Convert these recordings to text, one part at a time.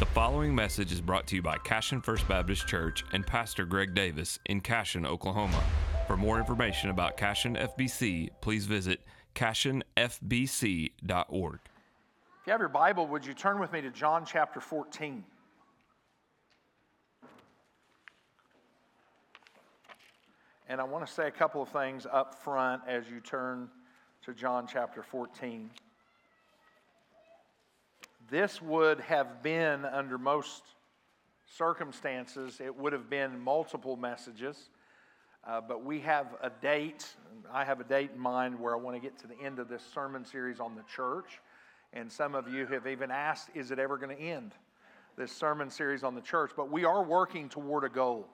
The following message is brought to you by Cashion First Baptist Church and Pastor Greg Davis in Cashion, Oklahoma. For more information about Cashion FBC, please visit cashionfbc.org. If you have your Bible, would you turn with me to John chapter 14? And I want to say a couple of things up front as you turn to John chapter 14. This would have been, under most circumstances, it would have been multiple messages. Uh, but we have a date, I have a date in mind where I want to get to the end of this sermon series on the church. And some of you have even asked, is it ever going to end? This sermon series on the church. But we are working toward a goal.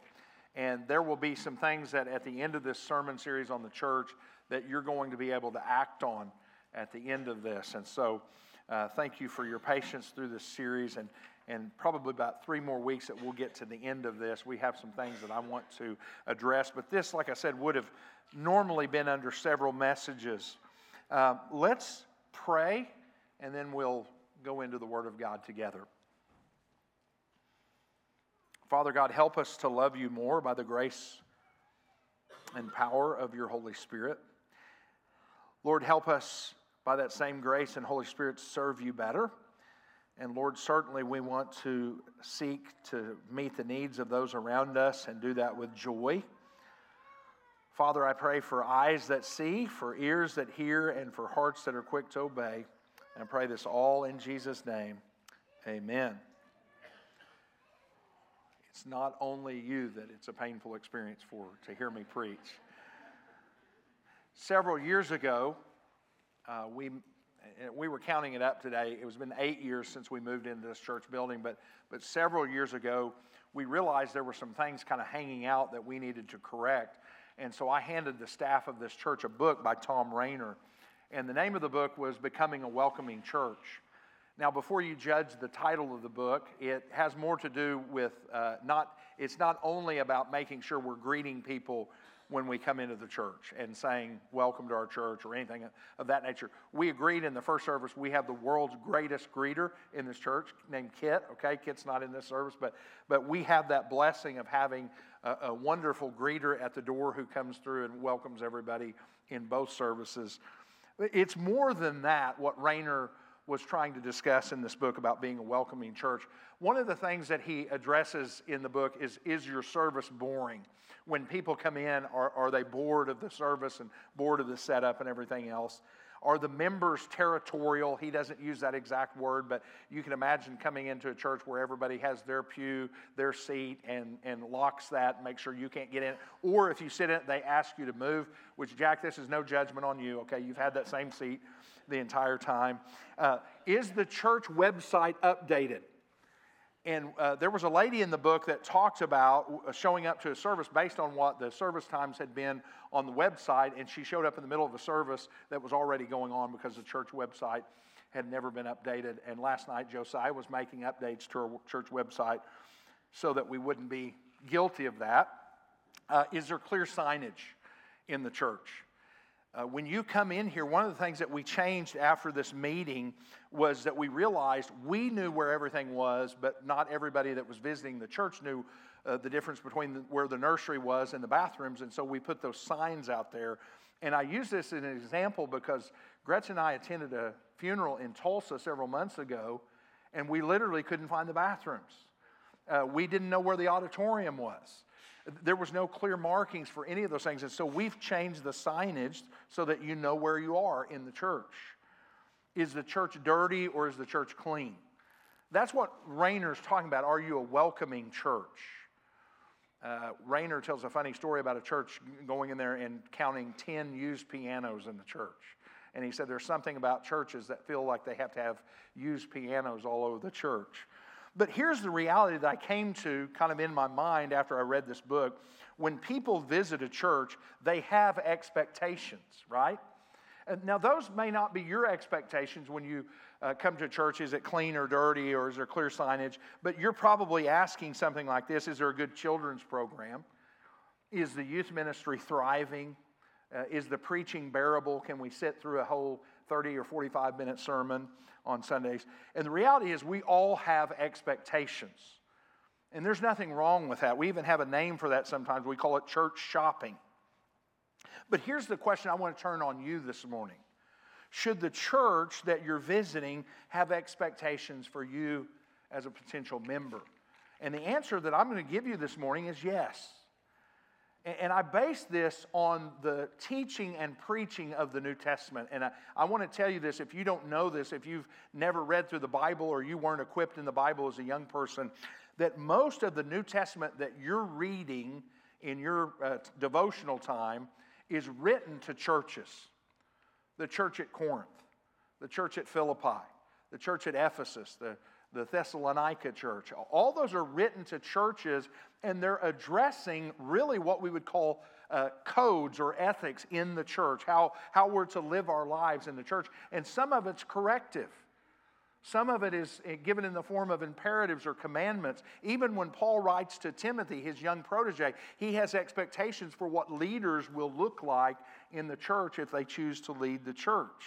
And there will be some things that at the end of this sermon series on the church that you're going to be able to act on at the end of this. And so, uh, thank you for your patience through this series. And, and probably about three more weeks that we'll get to the end of this. We have some things that I want to address. But this, like I said, would have normally been under several messages. Uh, let's pray, and then we'll go into the Word of God together. Father God, help us to love you more by the grace and power of your Holy Spirit. Lord, help us by that same grace and Holy Spirit serve you better. And Lord, certainly we want to seek to meet the needs of those around us and do that with joy. Father, I pray for eyes that see, for ears that hear, and for hearts that are quick to obey. And I pray this all in Jesus' name. Amen. It's not only you that it's a painful experience for to hear me preach. Several years ago, uh, we we were counting it up today. It was been eight years since we moved into this church building, but but several years ago, we realized there were some things kind of hanging out that we needed to correct. And so I handed the staff of this church a book by Tom Rainer, and the name of the book was "Becoming a Welcoming Church." Now, before you judge the title of the book, it has more to do with uh, not, it's not only about making sure we're greeting people when we come into the church and saying, Welcome to our church or anything of that nature. We agreed in the first service we have the world's greatest greeter in this church named Kit. Okay, Kit's not in this service, but, but we have that blessing of having a, a wonderful greeter at the door who comes through and welcomes everybody in both services. It's more than that, what Rainer was trying to discuss in this book about being a welcoming church. One of the things that he addresses in the book is Is your service boring? When people come in, are, are they bored of the service and bored of the setup and everything else? Are the members territorial? He doesn't use that exact word, but you can imagine coming into a church where everybody has their pew, their seat, and, and locks that, make sure you can't get in. Or if you sit in it, they ask you to move, which, Jack, this is no judgment on you, okay? You've had that same seat the entire time. Uh, is the church website updated? And uh, there was a lady in the book that talked about uh, showing up to a service based on what the service times had been on the website. And she showed up in the middle of a service that was already going on because the church website had never been updated. And last night, Josiah was making updates to our church website so that we wouldn't be guilty of that. Uh, is there clear signage in the church? Uh, when you come in here, one of the things that we changed after this meeting was that we realized we knew where everything was, but not everybody that was visiting the church knew uh, the difference between the, where the nursery was and the bathrooms. And so we put those signs out there. And I use this as an example because Gretchen and I attended a funeral in Tulsa several months ago, and we literally couldn't find the bathrooms. Uh, we didn't know where the auditorium was. There was no clear markings for any of those things. And so we've changed the signage so that you know where you are in the church. Is the church dirty or is the church clean? That's what Rainer's talking about. Are you a welcoming church? Uh, Rainer tells a funny story about a church going in there and counting 10 used pianos in the church. And he said there's something about churches that feel like they have to have used pianos all over the church. But here's the reality that I came to kind of in my mind after I read this book. When people visit a church, they have expectations, right? Now, those may not be your expectations when you uh, come to church. Is it clean or dirty, or is there clear signage? But you're probably asking something like this Is there a good children's program? Is the youth ministry thriving? Uh, is the preaching bearable? Can we sit through a whole 30 or 45 minute sermon on Sundays. And the reality is, we all have expectations. And there's nothing wrong with that. We even have a name for that sometimes. We call it church shopping. But here's the question I want to turn on you this morning Should the church that you're visiting have expectations for you as a potential member? And the answer that I'm going to give you this morning is yes. And I base this on the teaching and preaching of the New Testament. And I, I, want to tell you this if you don't know this, if you've never read through the Bible or you weren't equipped in the Bible as a young person, that most of the New Testament that you're reading in your uh, devotional time is written to churches the church at Corinth, the church at Philippi, the church at Ephesus, the the Thessalonica church. All those are written to churches, and they're addressing really what we would call uh, codes or ethics in the church, how, how we're to live our lives in the church. And some of it's corrective. Some of it is eh, given in the form of imperatives or commandments. Even when Paul writes to Timothy, his young protege, he has expectations for what leaders will look like in the church if they choose to lead the church.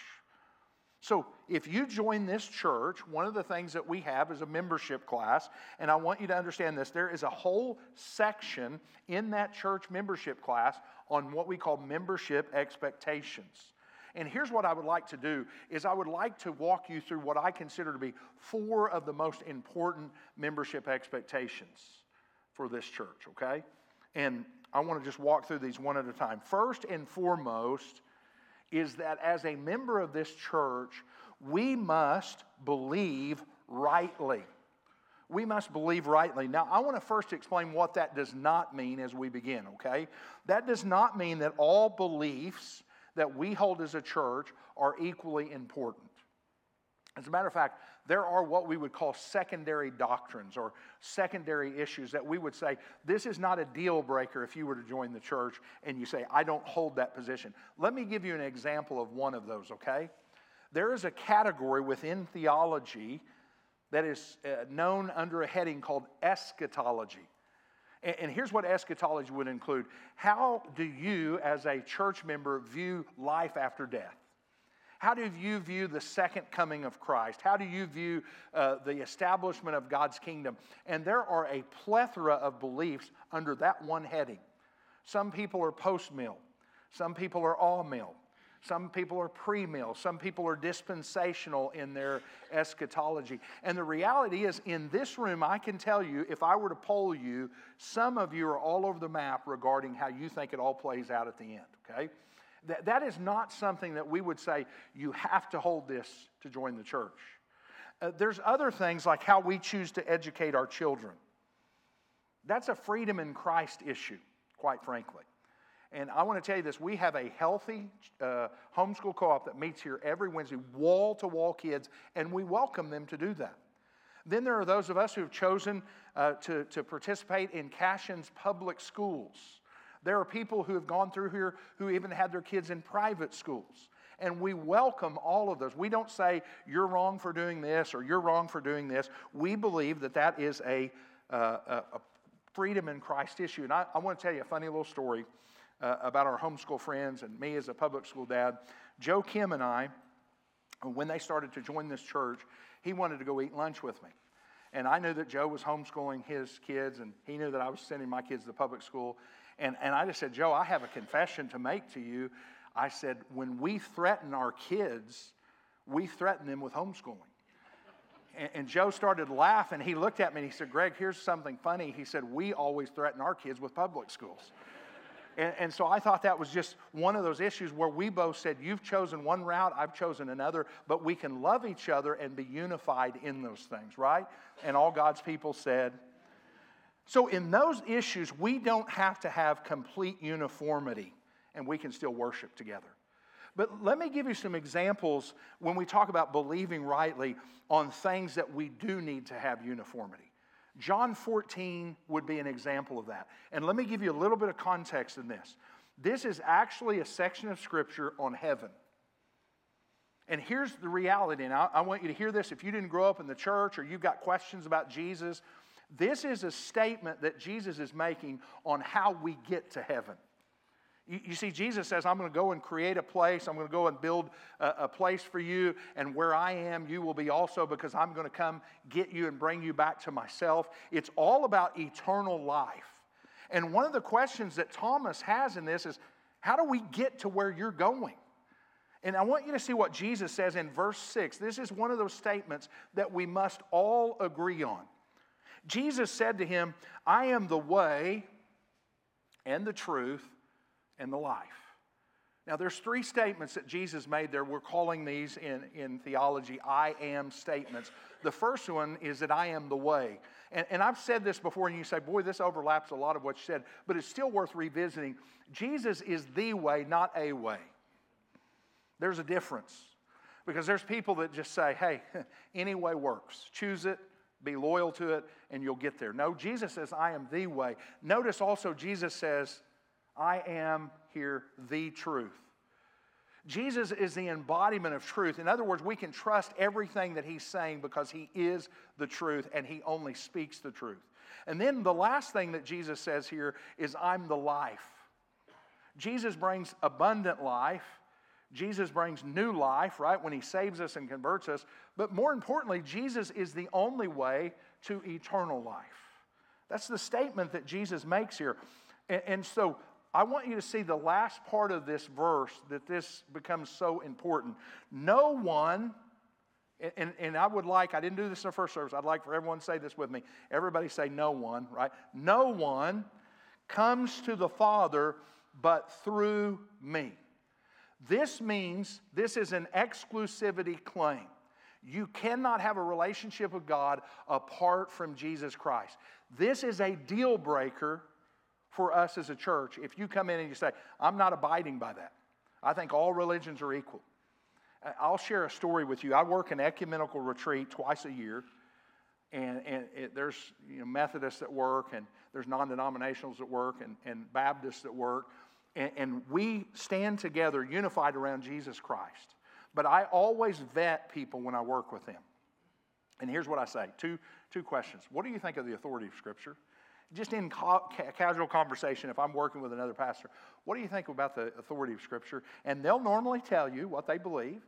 So, if you join this church, one of the things that we have is a membership class, and I want you to understand this. There is a whole section in that church membership class on what we call membership expectations. And here's what I would like to do is I would like to walk you through what I consider to be four of the most important membership expectations for this church, okay? And I want to just walk through these one at a time. First and foremost, is that as a member of this church, we must believe rightly. We must believe rightly. Now, I want to first explain what that does not mean as we begin, okay? That does not mean that all beliefs that we hold as a church are equally important. As a matter of fact, there are what we would call secondary doctrines or secondary issues that we would say, this is not a deal breaker if you were to join the church and you say, I don't hold that position. Let me give you an example of one of those, okay? There is a category within theology that is uh, known under a heading called eschatology. And here's what eschatology would include How do you, as a church member, view life after death? How do you view the second coming of Christ? How do you view uh, the establishment of God's kingdom? And there are a plethora of beliefs under that one heading. Some people are post mill, some people are all mill. some people are pre mill, some people are dispensational in their eschatology. And the reality is, in this room, I can tell you, if I were to poll you, some of you are all over the map regarding how you think it all plays out at the end, okay? That, that is not something that we would say you have to hold this to join the church. Uh, there's other things like how we choose to educate our children. That's a freedom in Christ issue, quite frankly. And I want to tell you this we have a healthy uh, homeschool co op that meets here every Wednesday, wall to wall kids, and we welcome them to do that. Then there are those of us who have chosen uh, to, to participate in Cashion's public schools. There are people who have gone through here who even had their kids in private schools. And we welcome all of those. We don't say, you're wrong for doing this or you're wrong for doing this. We believe that that is a, uh, a freedom in Christ issue. And I, I, want to tell you a funny little story uh, about our homeschool friends and me as a public school dad. Joe Kim and I, when they started to join this church, he wanted to go eat lunch with me. And I knew that Joe was homeschooling his kids, and he knew that I was sending my kids to public school. And, and I just said, Joe, I have a confession to make to you. I said, when we threaten our kids, we threaten them with homeschooling. And, and Joe started laughing. He looked at me and he said, Greg, here's something funny. He said, We always threaten our kids with public schools. And, and, so I thought that was just one of those issues where we both said, You've chosen one route, I've chosen another, but we can love each other and be unified in those things, right? And all God's people said, so, in those issues, we don't have to have complete uniformity and we can still worship together. But let me give you some examples when we talk about believing rightly on things that we do need to have uniformity. John 14 would be an example of that. And let me give you a little bit of context in this. This is actually a section of scripture on heaven. And here's the reality, and I, I want you to hear this. If you didn't grow up in the church or you've got questions about Jesus this is a statement that Jesus is making on how we get to heaven. You, see, Jesus says, I'm going to go and create a place. I'm going to go and build a, a place for you. And where I am, you will be also because I'm going to come get you and bring you back to myself. It's all about eternal life. And one of the questions that Thomas has in this is how do we get to where you're going? And I want you to see what Jesus says in verse 6. This is one of those statements that we must all agree on. Jesus said to him, I am the way and the truth and the life. Now, there's three statements that Jesus made there. We're calling these in, in theology I am statements. The first one is that I am the way. And, and I've said this before, and you say, boy, this overlaps a lot of what you said, but it's still worth revisiting. Jesus is the way, not a way. There's a difference. Because there's people that just say, hey, any way works. Choose it, be loyal to it, and you'll get there. No, Jesus says, I am the way. Notice also, Jesus says, I am here the truth. Jesus is the embodiment of truth. In other words, we can trust everything that he's saying because he is the truth and he only speaks the truth. And then the last thing that Jesus says here is, I'm the life. Jesus brings abundant life. Jesus brings new life, right, when he saves us and converts us. But more importantly, Jesus is the only way to eternal life. That's the statement that Jesus makes here. And, and so I want you to see the last part of this verse that this becomes so important. No one, and, and I would like, I didn't do this in the first service, I'd like for everyone to say this with me. Everybody say, no one, right? No one comes to the Father but through me. This means this is an exclusivity claim. You cannot have a relationship with God apart from Jesus Christ. This is a deal breaker for us as a church if you come in and you say, I'm not abiding by that. I think all religions are equal. I'll share a story with you. I work an ecumenical retreat twice a year, and, and it, there's you know, Methodists at work, and there's non denominationals at work, and, and Baptists at work, and, and we stand together unified around Jesus Christ. But I always vet people when I work with them. And here's what I say two, two questions. What do you think of the authority of Scripture? just in ca- casual conversation, if I'm working with another pastor, what do you think about the authority of Scripture? And they'll normally tell you what they believe.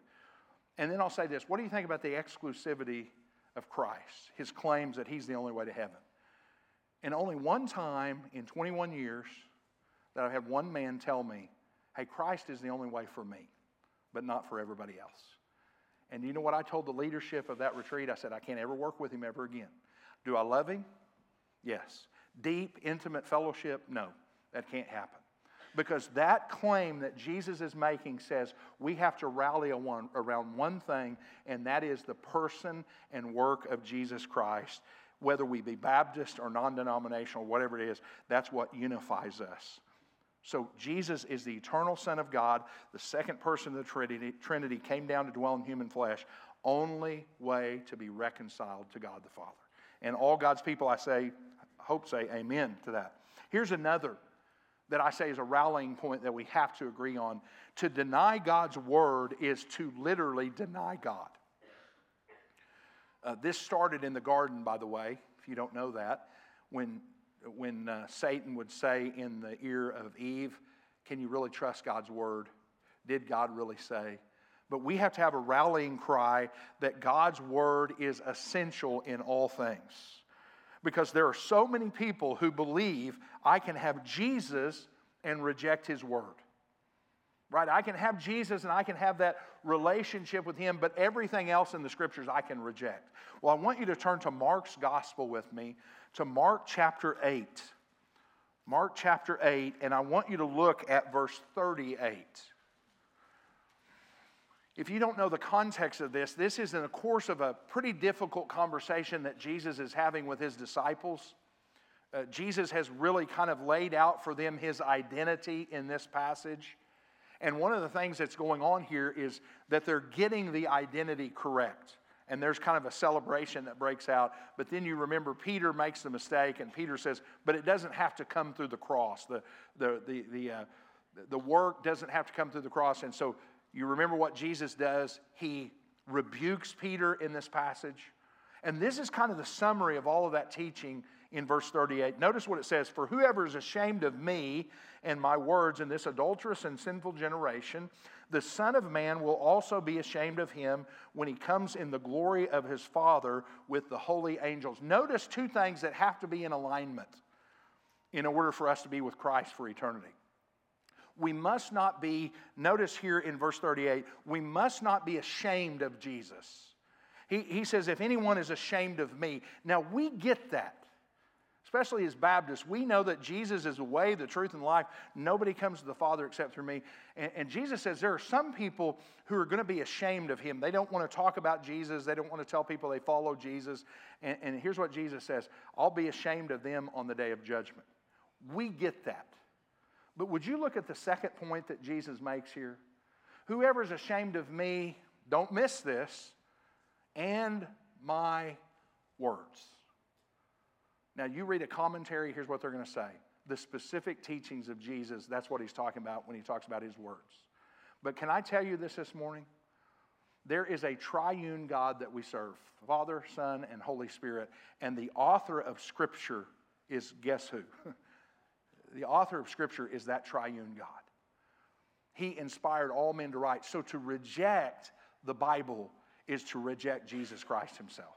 And then I'll say this what do you think about the exclusivity of Christ, his claims that he's the only way to heaven? And only one time in 21 years that I've had one man tell me, hey, Christ is the only way for me, but not for everybody else. And you know what I told the leadership of that retreat? I said, I can't ever work with him ever again. Do I love him? Yes. Deep, intimate fellowship? No, that can't happen. Because that claim that Jesus is making says we have to rally around one thing, and that is the person and work of Jesus Christ. Whether we be Baptist or non denominational, whatever it is, that's what unifies us. So, Jesus is the eternal Son of God, the second person of the Trinity, Trinity came down to dwell in human flesh, only way to be reconciled to God the Father. And all God's people, I say, hope say amen to that. Here's another that I say is a rallying point that we have to agree on. To deny God's word is to literally deny God. Uh, this started in the garden, by the way, if you don't know that, when, when uh, Satan would say in the ear of Eve, Can you really trust God's word? Did God really say? But we have to have a rallying cry that God's word is essential in all things because there are so many people who believe I can have Jesus and reject his word. Right? I can have Jesus and I can have that relationship with him, but everything else in the scriptures I can reject. Well, I want you to turn to Mark's gospel with me, to Mark chapter 8. Mark chapter 8, and I want you to look at verse 38. If you don't know the context of this, this is in the course of a pretty difficult conversation that Jesus is having with his disciples. Uh, Jesus has really kind of laid out for them his identity in this passage. And one of the things that's going on here is that they're getting the identity correct. And there's kind of a celebration that breaks out. But then you remember Peter makes the mistake, and Peter says, But it doesn't have to come through the cross. The, the, the, the, uh, the work doesn't have to come through the cross. And so you remember what Jesus does? He rebukes Peter in this passage. And this is kind of the summary of all of that teaching in verse 38. Notice what it says For whoever is ashamed of me and my words in this adulterous and sinful generation, the Son of Man will also be ashamed of him when he comes in the glory of his Father with the holy angels. Notice two things that have to be in alignment in order for us to be with Christ for eternity. We must not be, notice here in verse 38, we must not be ashamed of Jesus. He, he says, if anyone is ashamed of me. Now, we get that especially as Baptists, we know that Jesus is the way, the truth, and life. Nobody comes to the Father except through me. And, and Jesus says there are some people who are going to be ashamed of him. They don't want to talk about Jesus, they don't want to tell people they follow Jesus. And, and here's what Jesus says I'll be ashamed of them on the day of judgment. We get that. But would you look at the second point that Jesus makes here? Whoever's ashamed of me, don't miss this, and my words. Now, you read a commentary, here's what they're going to say. The specific teachings of Jesus, that's what he's talking about when he talks about his words. But can I tell you this this morning? There is a triune God that we serve Father, Son, and Holy Spirit. And the author of Scripture is guess who? the author of Scripture is that triune God. He inspired all men to write. So to reject the Bible is to reject Jesus Christ himself.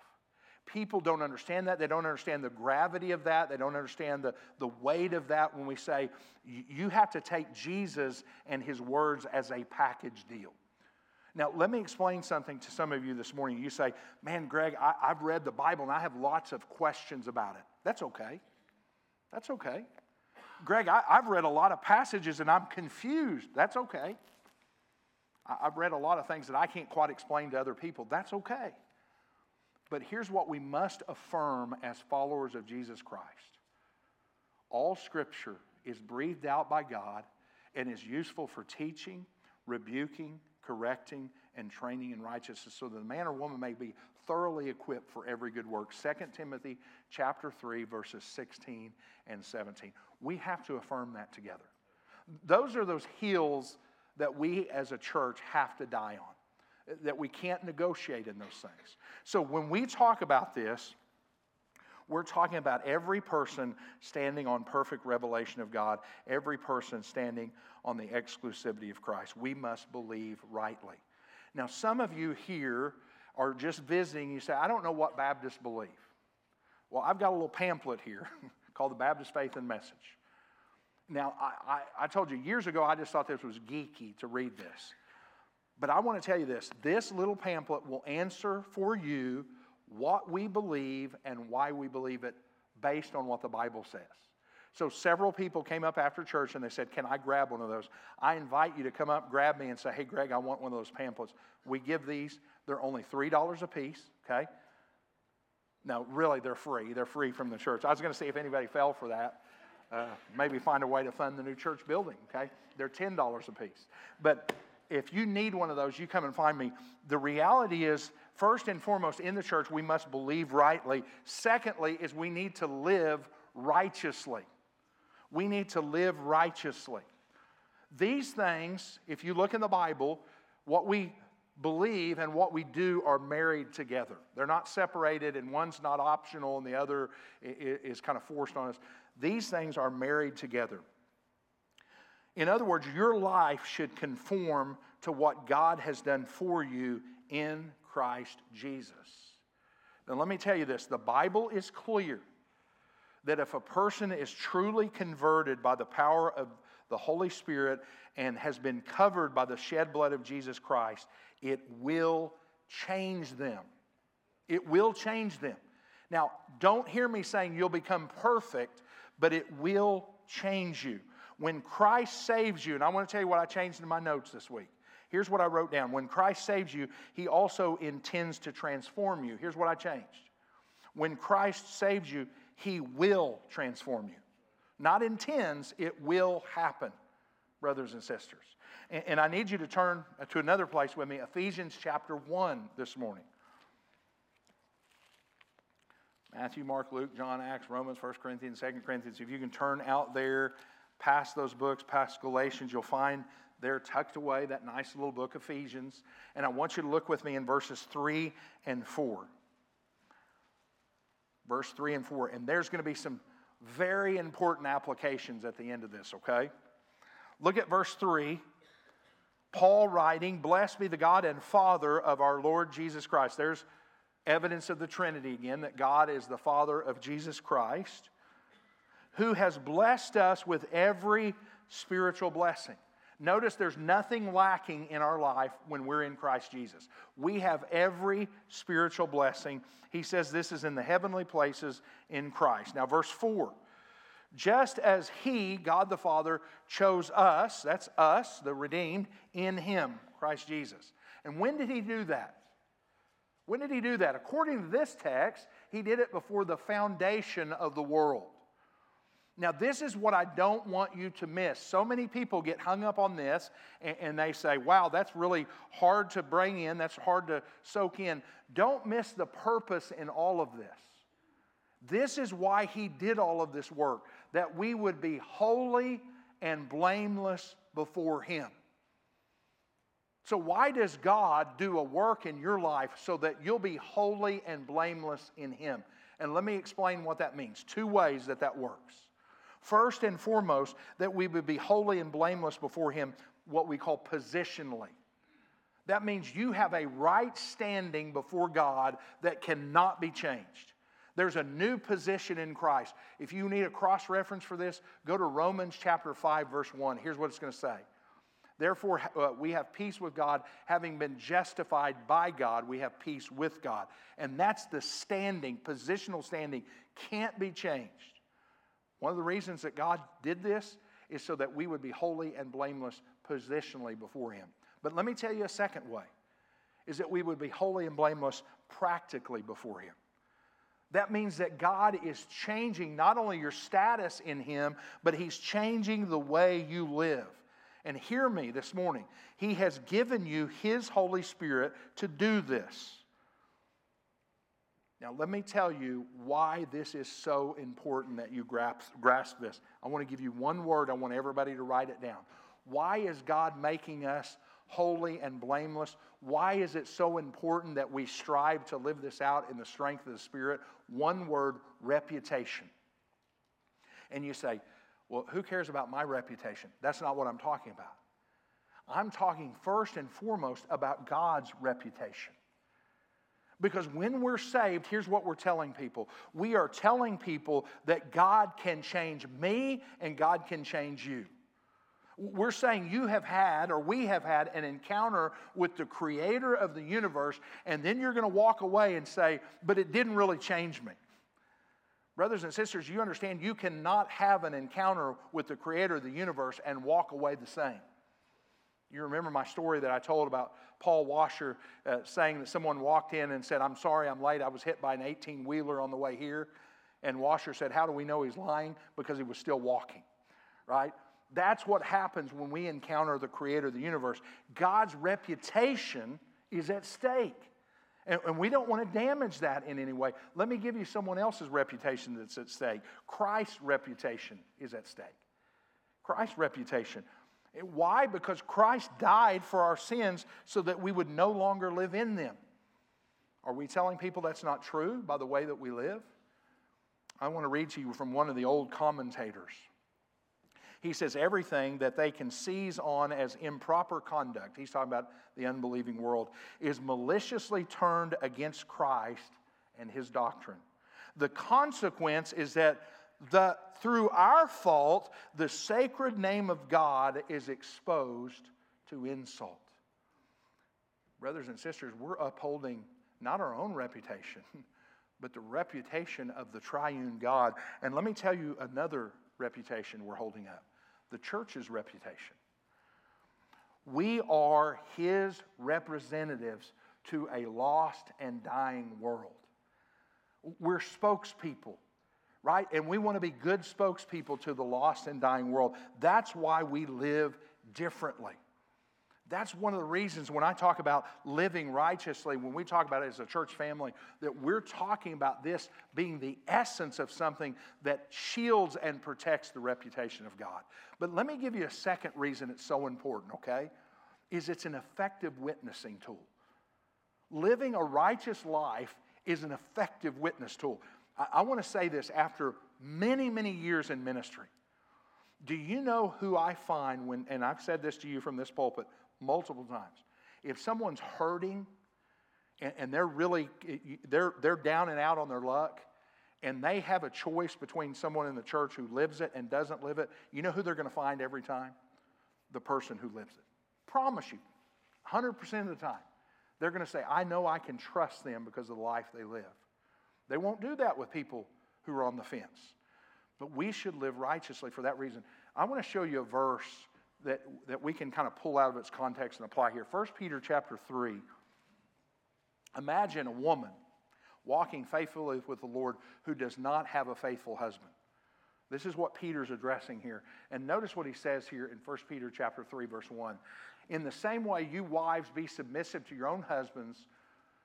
People don't understand that. They don't understand the gravity of that. They don't understand the, the weight of that when we say you have to take Jesus and his words as a package deal. Now, let me explain something to some of you this morning. You say, Man, Greg, I, have read the Bible and I have lots of questions about it. That's okay. That's okay. Greg, I, have read a lot of passages and I'm confused. That's okay. I, I've read a lot of things that I can't quite explain to other people. That's okay. But here's what we must affirm as followers of Jesus Christ. All scripture is breathed out by God and is useful for teaching, rebuking, correcting, and training in righteousness so that the man or woman may be thoroughly equipped for every good work. 2 timothy chapter 3 verses 16 and 17 we have to affirm that together. Those are those hills that we as a church have to die on that we can't negotiate in those things. So when we talk about this, we're talking about every person standing on perfect revelation of God, every person standing on the exclusivity of Christ. We must believe rightly. Now, some of you here are just visiting. You say, I don't know what Baptists believe. Well, I've got a little pamphlet here called The Baptist Faith and Message. Now, I, I, I told you years ago, I just thought this was geeky to read this. But I want to tell you this this little pamphlet will answer for you what we believe and why we believe it based on what the Bible says. So several people came up after church and they said, Can I grab one of those? I invite you to come up, grab me, and say, Hey, Greg, I want one of those pamphlets. We give these, they're only $3 a piece, okay? No, really, they're free. They're free from the church. I was going to see if anybody fell for that. Uh, maybe find a way to fund the new church building, okay? They're $10 a piece. But if you need one of those, you come and find me. The reality is, first and foremost, in the church, we must believe rightly. Secondly, is we need to live righteously. We need to live righteously. These things, if you look in the Bible, what we believe and what we do are married together. They're not separated, and one's not optional and the other is kind of forced on us. These things are married together. In other words, your life should conform to what God has done for you in Christ Jesus. Now, let me tell you this the Bible is clear that if a person is truly converted by the power of the Holy Spirit and has been covered by the shed blood of Jesus Christ, it will change them. It will change them. Now, don't hear me saying you'll become perfect, but it will change you. When Christ saves you, and I want to tell you what I changed in my notes this week. Here's what I wrote down. When Christ saves you, he also intends to transform you. Here's what I changed. When Christ saves you, he will transform you. Not intends, it will happen, brothers and sisters. And, and I need you to turn to another place with me, Ephesians chapter 1 this morning. Matthew, Mark, Luke, John, Acts, Romans, 1 Corinthians, 2 Corinthians. If you can turn out there past those books, past Galatians, you'll find there tucked away that nice little book, Ephesians. And I want you to look with me in verses 3 and 4. verse 3 and 4. And there's going to be some very important applications at the end of this, okay? Look at verse 3. Paul writing, Blessed be the God and Father of our Lord Jesus Christ. There's evidence of the Trinity again, that God is the Father of Jesus Christ, who has blessed us with every spiritual blessing. Notice there's nothing lacking in our life when we're in Christ Jesus. We have every spiritual blessing. He says this is in the heavenly places in Christ. Now, verse 4 just as He, God the Father, chose us, that's us, the redeemed, in Him, Christ Jesus. And when did He do that? When did He do that? According to this text, He did it before the foundation of the world. Now, this is what I don't want you to miss. So many people get hung up on this and, and, they say, wow, that's really hard to bring in, that's hard to soak in. Don't miss the purpose in all of this. This is why he did all of this work, that we would be holy and blameless before him. So, why does God do a work in your life so that you'll be holy and blameless in him? And let me explain what that means. Two ways that that works. First and foremost, that we would be holy and blameless before Him, what we call positionally. That means you have a right standing before God that cannot be changed. There's a new position in Christ. If you need a cross reference for this, go to Romans chapter 5, verse 1. Here's what it's going to say. Therefore, uh, we have peace with God. Having been justified by God, we have peace with God. And that's the standing, positional standing, can't be changed. One of the reasons that God did this is so that we would be holy and blameless positionally before Him. But let me tell you a second way is that we would be holy and blameless practically before Him. That means that God is changing not only your status in Him, but He's changing the way you live. And hear me this morning. He has given you His Holy Spirit to do this. Now, let me tell you why this is so important that you grasp, grasp this. I want to give you one word. I want everybody to write it down. Why is God making us holy and blameless? Why is it so important that we strive to live this out in the strength of the Spirit? One word reputation. And you say, well, who cares about my reputation? That's not what I'm talking about. I'm talking first and foremost about God's reputation. Because when we're saved, here's what we're telling people we are telling people that God can change me and God can change you. We're saying you have had, or we have had, an encounter with the creator of the universe, and then you're going to walk away and say, but it didn't really change me. Brothers and sisters, you understand you cannot have an encounter with the creator of the universe and walk away the same. You remember my story that I told about Paul Washer uh, saying that someone walked in and said, I'm sorry, I'm late. I was hit by an 18 wheeler on the way here. And Washer said, How do we know he's lying? Because he was still walking, right? That's what happens when we encounter the creator of the universe. God's reputation is at stake. And, and, we don't want to damage that in any way. Let me give you someone else's reputation that's at stake. Christ's reputation is at stake. Christ's reputation. Why? Because Christ died for our sins so that we would no longer live in them. Are we telling people that's not true by the way that we live? I want to read to you from one of the old commentators. He says, everything that they can seize on as improper conduct, he's talking about the unbelieving world, is maliciously turned against Christ and his doctrine. The consequence is that the, through our fault, the sacred name of God is exposed to insult. Brothers and sisters, we're upholding not our own reputation, but the reputation of the triune God. And let me tell you another reputation we're holding up the church's reputation. We are his representatives to a lost and dying world. We're spokespeople right? And we want to be good spokespeople to the lost and dying world. That's why we live differently. That's one of the reasons when I talk about living righteously, when we talk about it as a church family, that we're talking about this being the essence of something that shields and protects the reputation of God. But let me give you a second reason it's so important, okay? Is it's an effective witnessing tool. Living a righteous life is an effective witness tool. I, I want to say this after many, many years in ministry. Do you know who I find when, and I've said this to you from this pulpit multiple times, if someone's hurting and, and they're really, they're, they're down and out on their luck, and they have a choice between someone in the church who lives it and doesn't live it, you know who they're going to find every time? The person who lives it. Promise you, 100% of the time. They're going to say, I know I can trust them because of the life they live. They won't do that with people who are on the fence. But we should live righteously for that reason. I want to show you a verse that, that we can kind of pull out of its context and apply here. 1 Peter chapter 3. Imagine a woman walking faithfully with the Lord who does not have a faithful husband. This is what Peter's addressing here. And notice what he says here in 1 Peter chapter 3 verse 1. In the same way you wives be submissive to your own husbands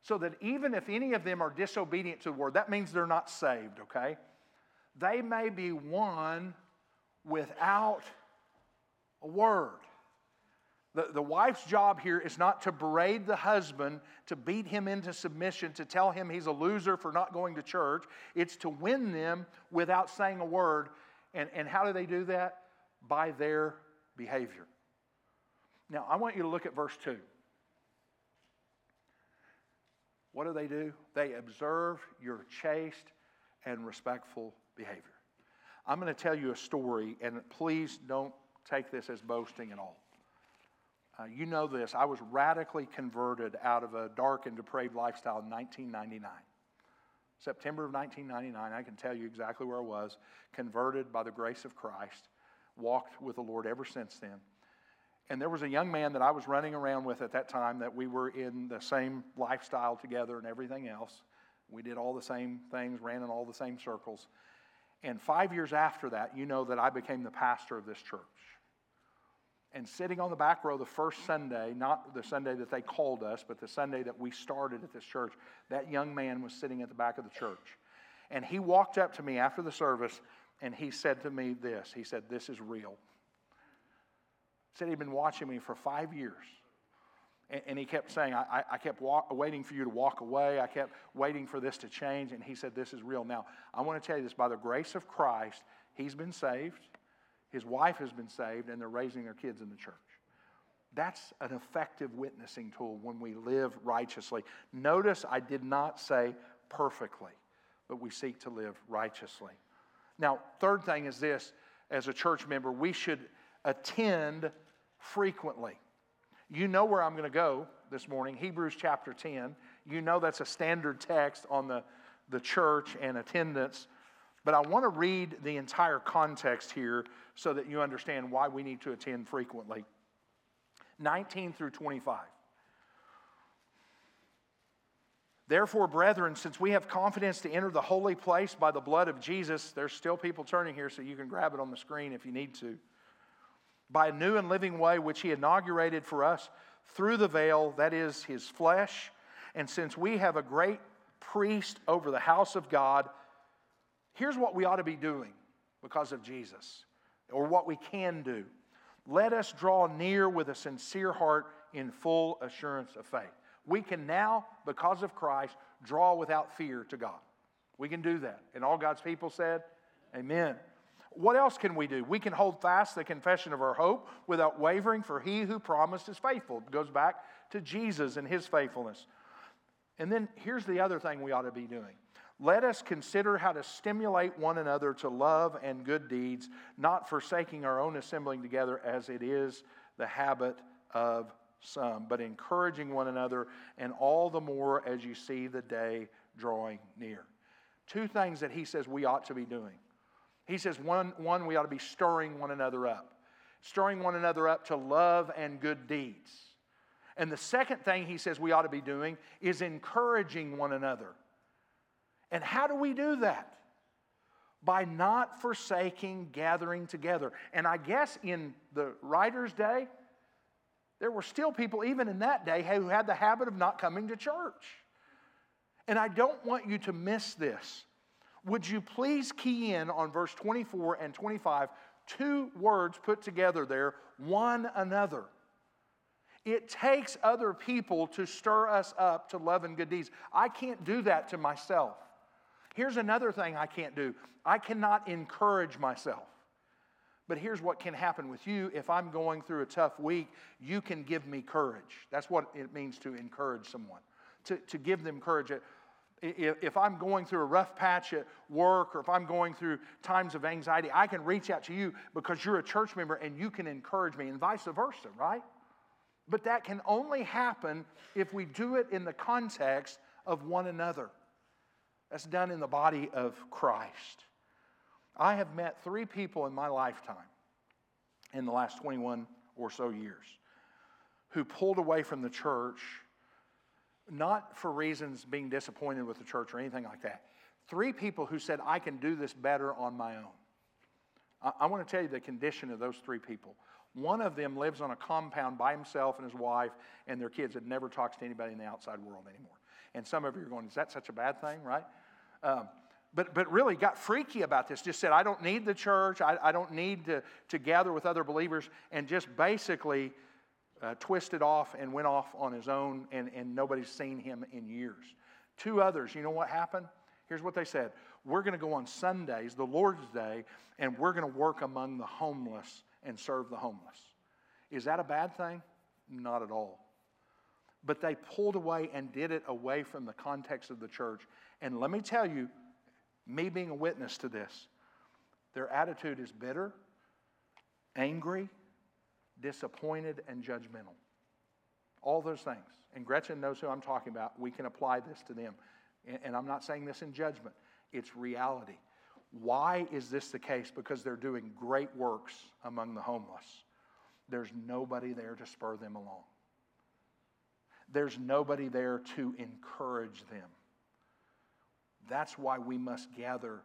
so that even if any of them are disobedient to the word, that means they're not saved, okay? They may be won without a word. The, the wife's job here is not to berate the husband, to beat him into submission, to tell him he's a loser for not going to church. It's to win them without saying a word. And, and how do they do that? By their behavior. Now, I want you to look at verse 2. What do they do? They observe your chaste and respectful behavior. I'm going to tell you a story, and please don't take this as boasting at all. Uh, you know this. I was radically converted out of a dark and depraved lifestyle in 1999. September of 1999, I can tell you exactly where I was, converted by the grace of Christ, walked with the Lord ever since then. And there was a young man that I was running around with at that time that we were in the same lifestyle together and everything else. We did all the same things, ran in all the same circles. And five years after that, you know that I became the pastor of this church. And sitting on the back row the first Sunday, not the Sunday that they called us, but the Sunday that we started at this church, that young man was sitting at the back of the church. And he walked up to me after the service and he said to me this He said, This is real. Said he'd been watching me for five years. And, and he kept saying, I, I kept waiting for you to walk away. I kept waiting for this to change. And he said, This is real. Now, I want to tell you this by the grace of Christ, he's been saved. His wife has been saved, and they're raising their kids in the church. That's an effective witnessing tool when we live righteously. Notice I did not say perfectly, but we seek to live righteously. Now, third thing is this as a church member, we should attend frequently. You know where I'm going to go this morning Hebrews chapter 10. You know that's a standard text on the, the church and attendance. But I want to read the entire context here so that you understand why we need to attend frequently. 19 through 25. Therefore, brethren, since we have confidence to enter the holy place by the blood of Jesus, there's still people turning here, so you can grab it on the screen if you need to. By a new and living way which he inaugurated for us through the veil, that is his flesh. And since we have a great priest over the house of God, Here's what we ought to be doing because of Jesus, or what we can do. Let us draw near with a sincere heart in full assurance of faith. We can now, because of Christ, draw without fear to God. We can do that. And all God's people said, Amen. What else can we do? We can hold fast the confession of our hope without wavering, for he who promised is faithful. It goes back to Jesus and his faithfulness. And then here's the other thing we ought to be doing let us consider how to stimulate one another to love and good deeds, not forsaking our own assembling together as it is the habit of some, but encouraging one another, and all the more as you see the day drawing near. Two things that he says we ought to be doing. He says, one, one we ought to be stirring one another up, stirring one another up to love and good deeds. And the second thing he says we ought to be doing is encouraging one another. And how do we do that? By not forsaking gathering together. And I guess in the writer's day, there were still people, even in that day, who had the habit of not coming to church. And I don't want you to miss this. Would you please key in on verse 24 and 25, two words put together there, one another. It takes other people to stir us up to love and good deeds. I can't do that to myself. Here's another thing I can't do I cannot encourage myself. But here's what can happen with you. If I'm going through a tough week, you can give me courage. That's what it means to encourage someone, to, to give them courage. If I'm going through a rough patch at work or if I'm going through times of anxiety, I can reach out to you because you're a church member and you can encourage me, and vice versa, right? But that can only happen if we do it in the context of one another. That's done in the body of Christ. I have met three people in my lifetime in the last 21 or so years who pulled away from the church, not for reasons being disappointed with the church or anything like that. Three people who said, I can do this better on my own. I, I want to tell you the condition of those three people. One of them lives on a compound by himself and his wife and their kids and never talks to anybody in the outside world anymore. And some of you are going, is that such a bad thing, right? Um, but, but really got freaky about this. Just said, I don't need the church. I, I don't need to, to gather with other believers. And just basically uh, twisted off and went off on his own, and, and nobody's seen him in years. Two others, you know what happened? Here's what they said We're going to go on Sundays, the Lord's Day, and we're going to work among the homeless and serve the homeless. Is that a bad thing? Not at all. But they pulled away and did it away from the context of the church. And let me tell you, me being a witness to this, their attitude is bitter, angry, disappointed, and judgmental. All those things. And Gretchen knows who I'm talking about. We can apply this to them. And I'm not saying this in judgment, it's reality. Why is this the case? Because they're doing great works among the homeless. There's nobody there to spur them along, there's nobody there to encourage them. That's why we must gather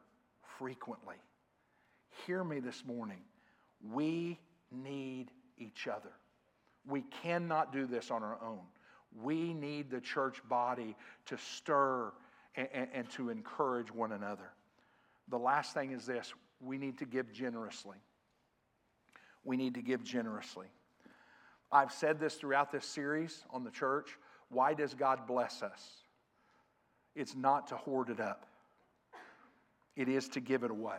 frequently. Hear me this morning. We need each other. We cannot do this on our own. We need the church body to stir and, and, and, to encourage one another. The last thing is this we need to give generously. We need to give generously. I've said this throughout this series on the church. Why does God bless us? It's not to hoard it up, it is to give it away.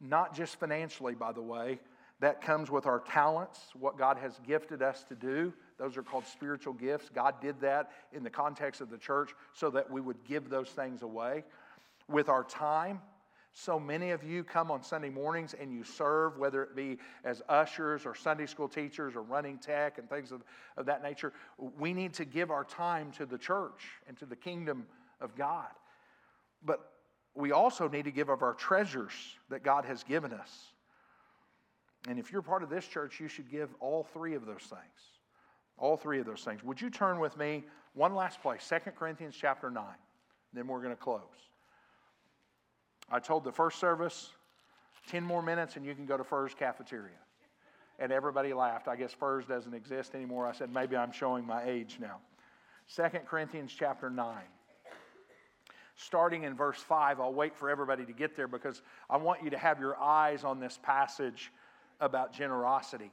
Not just financially, by the way, that comes with our talents, what God has gifted us to do. Those are called spiritual gifts. God did that in the context of the church so that we would give those things away. With our time, so many of you come on Sunday mornings and you serve, whether it be as ushers or Sunday school teachers or running tech and things of, of that nature. We need to give our time to the church and to the kingdom of God. But we also need to give of our treasures that God has given us. And if you're part of this church, you should give all three of those things. All three of those things. Would you turn with me one last place, Second Corinthians chapter 9. Then we're going to close. I told the first service 10 more minutes and you can go to Furr's cafeteria. And everybody laughed. I guess Furr's doesn't exist anymore. I said, maybe I'm showing my age now. Second Corinthians chapter 9 starting in verse 5. I'll wait for everybody to get there because I want you to have your eyes on this passage about generosity.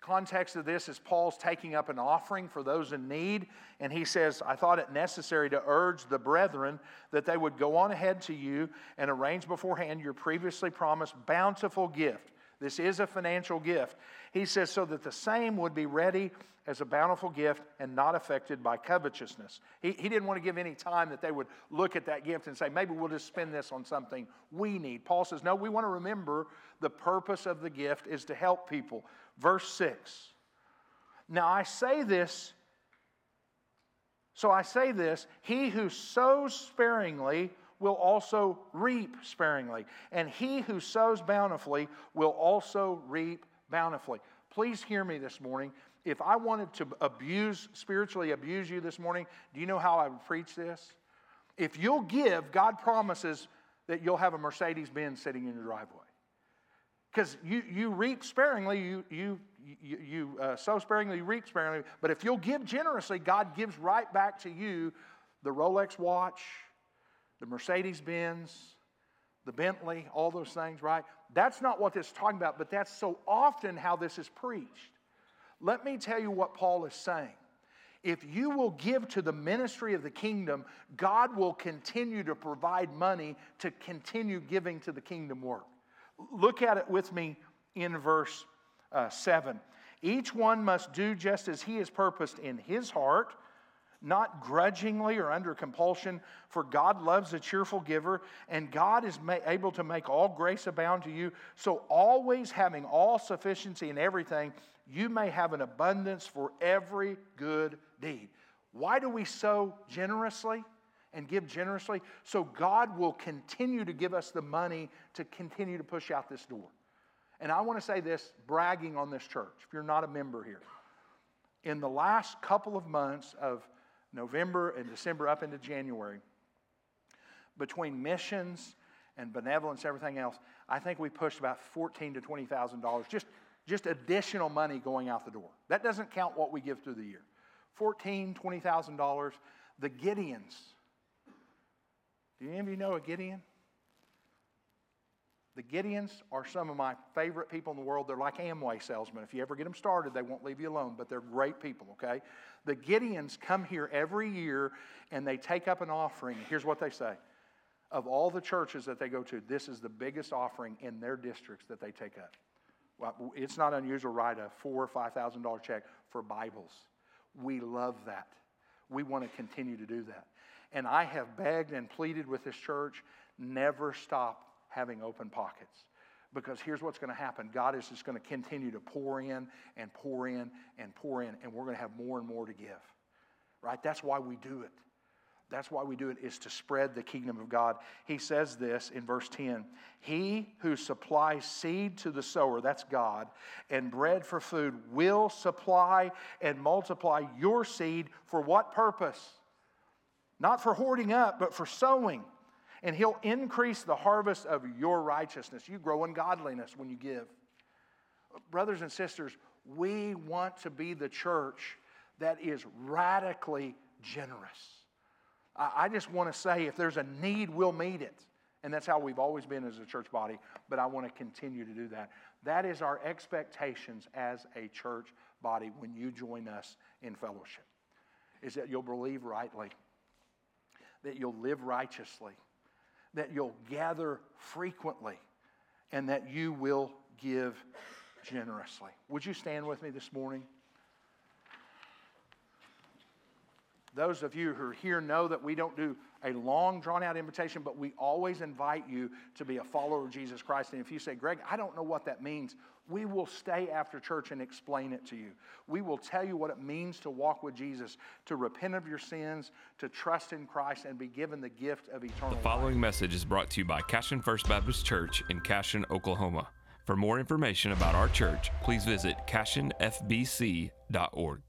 Context of this is Paul's taking up an offering for those in need, and he says, I thought it necessary to urge the brethren that they would go on ahead to you and arrange beforehand your previously promised bountiful gift. This is a financial gift. He says, so that the same would be ready as a bountiful gift and not affected by covetousness. He, he didn't want to give any time that they would look at that gift and say, maybe we'll just spend this on something we need. Paul says, no, we want to remember the purpose of the gift is to help people. Verse 6. Now I say this, so I say this, he who sows sparingly will also reap sparingly, and he who sows bountifully will also reap bountifully. Please hear me this morning if I wanted to abuse, spiritually abuse you this morning, do you know how I would preach this? If you'll give, God promises that you'll have a Mercedes Benz sitting in your driveway. Because you, you reap sparingly, you, you, you, you uh, sow sparingly, you reap sparingly. But if you'll give generously, God gives right back to you the Rolex watch, the Mercedes Benz, the Bentley, all those things, right? That's not what this is talking about, but that's so often how this is preached. Let me tell you what Paul is saying. If you will give to the ministry of the kingdom, God will continue to provide money to continue giving to the kingdom work. Look at it with me in verse uh, 7. Each one must do just as he has purposed in his heart, not grudgingly or under compulsion, for God loves a cheerful giver, and God is ma- able to make all grace abound to you. So, always having all sufficiency in everything, you may have an abundance for every good deed. Why do we sow generously and give generously? So, God will continue to give us the money to continue to push out this door. And I want to say this bragging on this church, if you're not a member here. In the last couple of months of November and December up into January, between missions and benevolence, everything else, I think we pushed about fourteen to twenty thousand dollars, just just additional money going out the door. That doesn't count what we give through the year. Fourteen, twenty thousand dollars. The Gideons. Do any of you know a Gideon? The Gideons are some of my favorite people in the world. They're like Amway salesmen. If you ever get them started, they won't leave you alone, but they're great people, okay? The Gideons come here every year and they take up an offering. Here's what they say Of all the churches that they go to, this is the biggest offering in their districts that they take up. Well, it's not unusual to write a four or five thousand dollar check for Bibles. We love that. We want to continue to do that. And I have begged and pleaded with this church never stop having open pockets. Because here's what's going to happen God is just going to continue to pour in and pour in and pour in, and we're going to have more and more to give. Right? That's why we do it. That's why we do it, is to spread the kingdom of God. He says this in verse 10 He who supplies seed to the sower, that's God, and bread for food, will supply and multiply your seed for what purpose? Not for hoarding up, but for sowing and he'll increase the harvest of your righteousness. You grow in godliness when you give. Brothers and sisters, we want to be the church that is radically generous. I just want to say if there's a need, we'll meet it. And that's how we've always been as a church body, but I want to continue to do that. That is our expectations as a church body when you join us in fellowship. Is that you'll believe rightly, that you'll live righteously, that you'll gather frequently and that you will give generously. Would you stand with me this morning? Those of you who are here know that we don't do a long, drawn out invitation, but we always invite you to be a follower of Jesus Christ. And if you say, Greg, I don't know what that means, we will stay after church and explain it to you. We will tell you what it means to walk with Jesus, to repent of your sins, to trust in Christ, and be given the gift of eternal life. The following life. message is brought to you by Cashion First Baptist Church in Cashion, Oklahoma. For more information about our church, please visit cashionfbc.org.